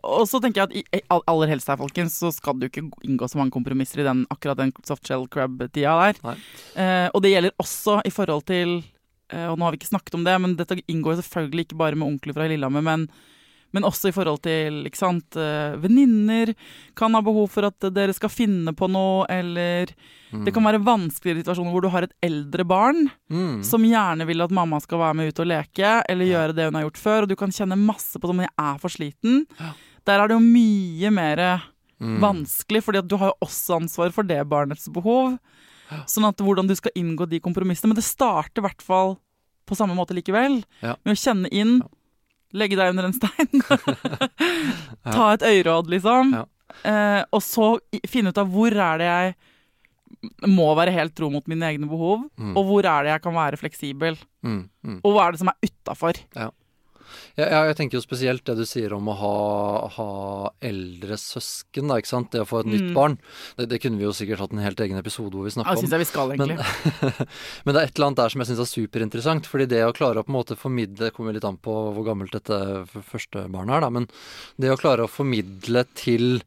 Og så tenker jeg at i, i aller helst her, folkens, så skal du ikke inngå så mange kompromisser i den, akkurat den softshell crab-tida der. Eh, og det gjelder også i forhold til eh, Og nå har vi ikke snakket om det, men dette inngår selvfølgelig ikke bare med onkler fra Lillehammer, men men også i forhold til ikke sant, eh, venninner kan ha behov for at dere skal finne på noe, eller Mm. det kan være vanskeligere situasjoner hvor du har et eldre barn Mm. som gjerne vil at mamma skal være med ut og leke, eller gjøre det hun har gjort før, og du kan kjenne masse på det, men jeg er for sliten. Ja. Der er det jo mye mer Mm. vanskelig, fordi at du har jo også ansvar for det barnets behov. Sånn at hvordan du skal inngå de kompromissene. Men det starter i hvert fall på samme måte likevel. Ja. Med å kjenne inn, legge deg under en stein, ta et øyråd, liksom. Ja. Eh, og så finne ut av hvor er det jeg må være helt tro mot mine egne behov, Mm. og hvor er det jeg kan være fleksibel. Mm. Mm. Og hva er det som er utafor. Ja, ja, jeg tenker jo spesielt det du sier om å ha, ha eldre søsken, da, ikke sant. Det å få et nytt Mm. barn. Det, det kunne vi jo sikkert hatt en helt egen episode hvor vi Ja, snakka om. syns jeg vi skal, egentlig. Men, men det er et eller annet der som jeg syns er superinteressant. fordi det å klare å på en måte formidle Det kommer litt an på hvor gammelt dette første barnet er, da. Men det å klare å formidle til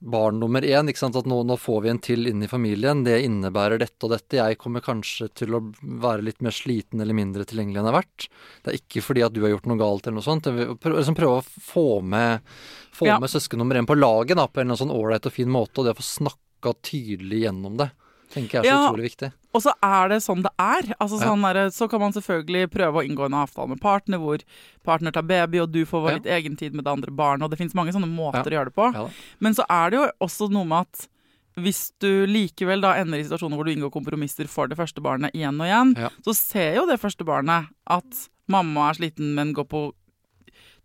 barn nummer én ikke sant, at nå, nå får vi en til inn i familien. Det innebærer dette og dette. Jeg kommer kanskje til å være litt mer sliten eller mindre tilgjengelig enn jeg har vært. Det er ikke fordi at du har gjort noe galt eller noe sånt. Jeg vil liksom prøve å få med, få Ja. med søsken nummer én på laget da, på en sånn ålreit og fin måte, og det å få snakka tydelig gjennom det. tenker jeg er så Ja. utrolig viktig. Og så er det sånn det er. Altså, Ja. sånn der, så kan man selvfølgelig prøve å inngå en avtale med partner hvor partner tar baby, og du får Ja. litt egentid med det andre barnet. Og det fins mange sånne måter å gjøre det på. Ja. Men så er det jo også noe med at hvis du likevel da ender i situasjoner hvor du inngår kompromisser for det første barnet igjen og igjen, Ja. så ser jo det første barnet at mamma er sliten, men går på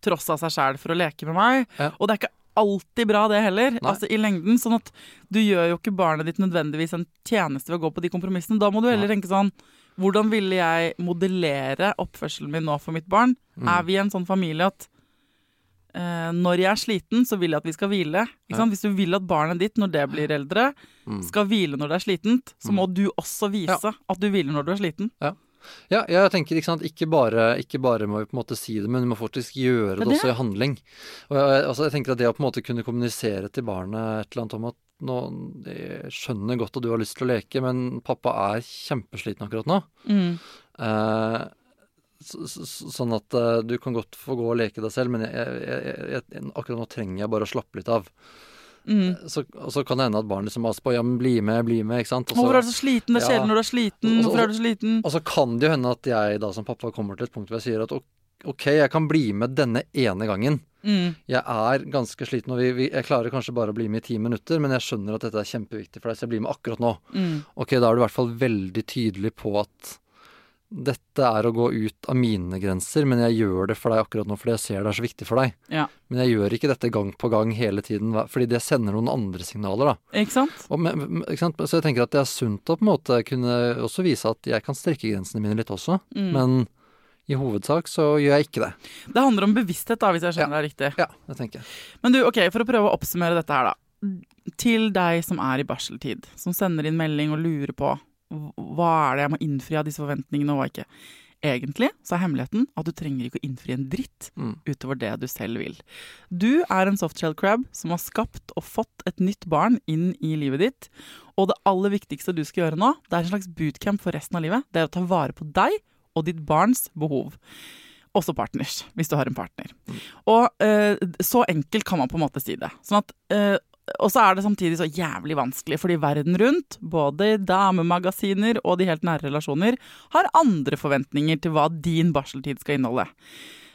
tross av seg sjæl for å leke med meg. Ja. Og det er ikke alltid bra, det heller. Nei. Altså i lengden. Sånn at du gjør jo ikke barnet ditt nødvendigvis en tjeneste ved å gå på de kompromissene. Da må du heller Nei. tenke sånn Hvordan ville jeg modellere oppførselen min nå for mitt barn? Mm. Er vi en sånn familie at uh, når jeg er sliten, så vil jeg at vi skal hvile. Ja. Hvis du vil at barnet ditt, når det blir eldre, Mm. skal hvile når det er slitent, så Mm. må du også vise at du hviler når du er sliten. Ja, jeg tenker ikke sant, ikke bare, ikke bare må vi på en måte si det, men vi må faktisk gjøre Det det, også i handling. Og jeg, altså, jeg tenker at det å på en måte kunne kommunisere til barnet et eller annet om at nå, jeg skjønner godt at du har lyst til å leke, men pappa er kjempesliten akkurat nå. Mm. Eh, så, så, sånn at eh, du kan godt få gå og leke deg selv, men jeg, akkurat nå trenger jeg bare å slappe litt av. Mm. Så, og så kan det hende at barnet liksom maser på ja, men bli med, bli med, ikke sant. Også, Hvorfor er du så sliten? Det er Ja. når du er sliten. Hvorfor er du sliten? Og så kan det jo hende at jeg da som pappa kommer til et punkt hvor jeg sier at ok, jeg kan bli med denne ene gangen. Mm. Jeg er ganske sliten, og vi, vi, jeg klarer kanskje bare å bli med i ti minutter, men jeg skjønner at dette er kjempeviktig for deg, så jeg blir med akkurat nå. Mm. Ok, da er du i hvert fall veldig tydelig på at dette er å gå ut av mine grenser, men jeg gjør det for deg akkurat nå fordi jeg ser det er så viktig for deg. Ja. Men jeg gjør ikke dette gang på gang hele tiden, fordi det sender noen andre signaler, da. Ikke sant? Men- ikke sant? Så jeg tenker at det er sunt å på en måte kunne også vise at jeg kan strekke grensene mine litt også, Mm. men i hovedsak så gjør jeg ikke det. Det handler om bevissthet, da, hvis jeg skjønner deg riktig. Ja, det tenker jeg. Men du, ok, for å prøve å oppsummere dette her, da. Til deg som er i barseltid, som sender inn melding og lurer på hva er det jeg må innfri av disse forventningene og hva ikke. Egentlig så er hemmeligheten at du trenger ikke å innfri en dritt Mm. utover det du selv vil. Du er en softshell crab som har skapt og fått et nytt barn inn i livet ditt. Og det aller viktigste du skal gjøre nå, det er en slags bootcamp for resten av livet. Det er å ta vare på deg og ditt barns behov. Også partners, hvis du har en partner. Og eh, så enkelt kan man på en måte si det. Sånn at, eh, og så er det samtidig så jævlig vanskelig, fordi verden rundt, både damemagasiner og de helt nære relasjoner, har andre forventninger til hva din barseltid skal inneholde.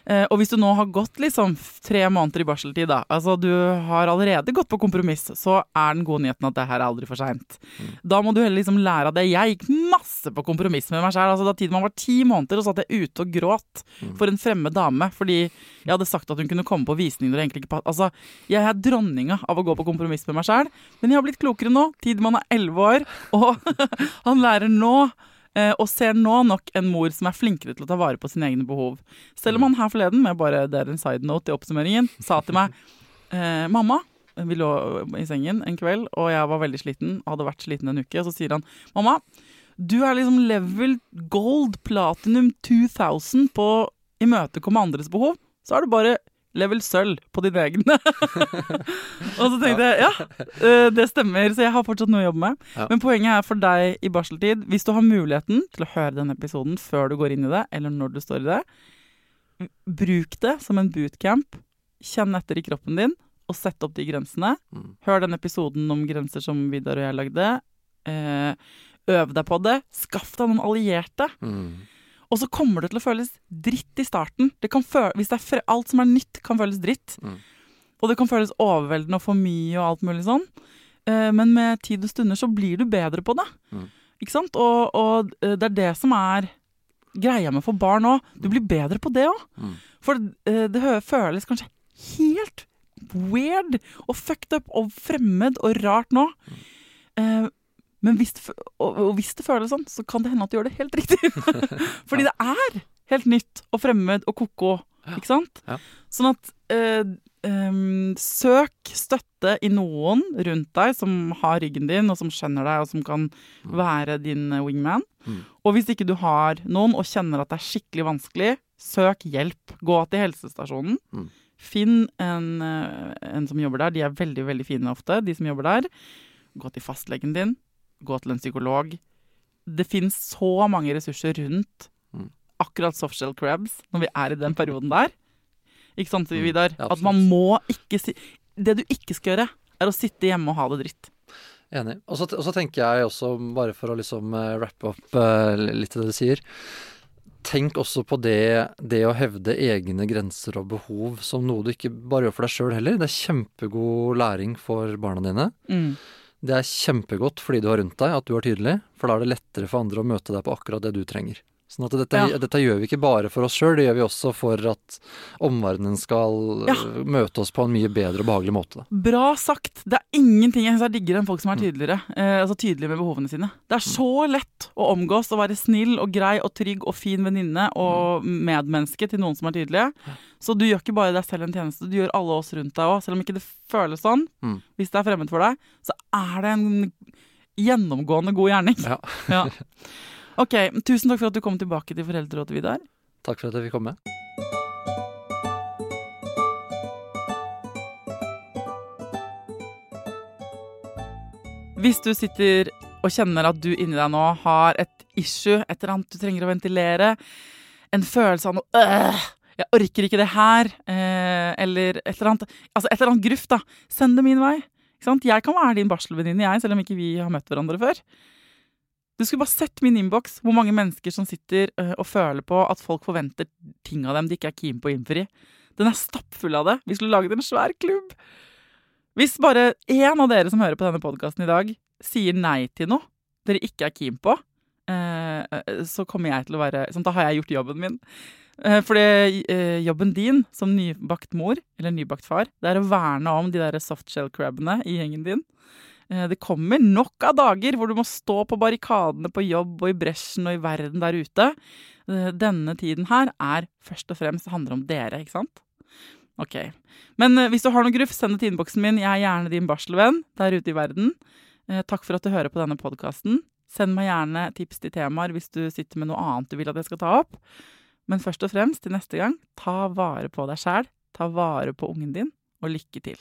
Eh, og hvis du nå har gått liksom tre måneder i barseltid, da, altså du har allerede gått på kompromiss, så er den gode nyheten at det her er aldri for seint. Da må du heller liksom lære av det. Jeg gikk masse på kompromiss med meg sjøl. Altså, da tiden man var ti måneder, så satt jeg ute og gråt for en fremmed dame fordi jeg hadde sagt at hun kunne komme på visning når det egentlig ikke Altså, jeg er dronninga av å gå på kompromiss med meg sjøl, men jeg har blitt klokere nå. Tid man er elleve år, og han lærer nå og ser nå nok en mor som er flinkere til å ta vare på sine egne behov. Selv om han her forleden, med bare det er en side note i oppsummeringen, sa til meg eh, Mamma, vi lå i sengen en kveld, og jeg var veldig sliten hadde vært sliten en uke. Og så sier han Mamma, du er liksom level gold platinum 2000 på imøtekomme andres behov. Så er du bare level sølv på dine egne. og så tenkte jeg ja, eh, det stemmer, så jeg har fortsatt noe å jobbe med. Ja. Men poenget er for deg i barseltid, hvis du har muligheten til å høre denne episoden før du går inn i det, eller når du står i det, bruk det som en bootcamp. Kjenn etter i kroppen din, og sett opp de grensene. Mm. Hør den episoden om grenser som Vidar og jeg lagde. Eh, øv deg på det. Skaff deg noen allierte. Mm. Og så kommer det til å føles dritt i starten. Det kan føle, hvis det er alt som er nytt, kan føles dritt. Mm. Og det kan føles overveldende og for mye og alt mulig sånn. Eh, men med tid og stunder så blir du bedre på det. Mm. Ikke sant? Og, og eh, det er det som er greia med for barn òg. Du blir bedre på det òg. Mm. For eh, det føles kanskje helt weird og fucked up og fremmed og rart nå. Eh, men hvis det, og, og hvis det føles sånn, så kan det hende at du gjør det helt riktig. Fordi det er helt nytt og fremmed og ko-ko. Ikke sant? Sånn at eh, Um, søk støtte i noen rundt deg som har ryggen din, og som skjønner deg, og som kan være din eh, wingman. Mm. Og hvis ikke du har noen og kjenner at det er skikkelig vanskelig, søk hjelp. Gå til helsestasjonen. Mm. Finn en, eh, en som jobber der. De er veldig veldig fine ofte, de som jobber der. Gå til fastlegen din. Gå til en psykolog. Det finnes så mange ressurser rundt Mm. akkurat softshell crabs når vi er i den perioden der. Ikke sant, Vidar? Ja, At man må ikke si Det du ikke skal gjøre, er å sitte hjemme og ha det dritt. Enig. Og så, og så tenker jeg også, bare for å liksom uh, wrappe opp uh, litt av det du sier Tenk også på det, det å hevde egne grenser og behov som noe du ikke bare gjør for deg sjøl heller. Det er kjempegod læring for barna dine. Mm. Det er kjempegodt fordi du har rundt deg, at du er tydelig. For da er det lettere for andre å møte deg på akkurat det du trenger. Sånn at dette, Ja. dette gjør vi ikke bare for oss sjøl, det gjør vi også for at omverdenen skal Ja. øh, møte oss på en mye bedre og behagelig måte. Bra sagt! Det er ingenting jeg synes er diggere enn folk som er tydeligere. Eh, altså tydelige med behovene sine. Det er så lett å omgås og være snill og grei og trygg og fin venninne og medmenneske til noen som er tydelige. Så du gjør ikke bare deg selv en tjeneste, du gjør alle oss rundt deg òg. Selv om ikke det føles sånn, Mm. hvis det er fremmed for deg, så er det en gjennomgående god gjerning. Ja. Ja. Ok, tusen takk for at du kom tilbake til Foreldrerådet, Vidar. Takk for at jeg fikk komme. Hvis du sitter og kjenner at du inni deg nå har et issue, et eller annet du trenger å ventilere, en følelse av noe øh, jeg orker ikke det her, eh, eller et eller annet Altså et eller annet gruff, da. Send det min vei. Jeg kan være din barselvenninne, jeg, selv om ikke vi har møtt hverandre før. Du skulle bare sett min innboks, hvor mange mennesker som sitter øh, og føler på at folk forventer ting av dem de ikke er keen på å innfri. Den er stappfull av det. Vi skulle laget en svær klubb. Hvis bare én av dere som hører på denne podkasten i dag, sier nei til noe dere ikke er keen på, eh, eh, så kommer jeg til å være sånn, Da har jeg gjort jobben min. Eh, For det, eh, jobben din som nybakt mor, eller nybakt far, det er å verne om de der softshell-crabbene i gjengen din. Eh, Det kommer nok av dager hvor du må stå på barrikadene på jobb og i bresjen og i verden der ute. Eh, Denne tiden her er først og fremst handler om dere, ikke sant? Ok. Men eh, hvis du har noe gruff, send det til innboksen min. Jeg er gjerne din barselvenn der ute i verden. Takk for at du hører på denne podkasten. Send meg gjerne tips til temaer hvis du sitter med noe annet du vil at jeg skal ta opp. Men først og fremst, til neste gang, ta vare på deg sjæl. Ta vare på ungen din, og lykke til.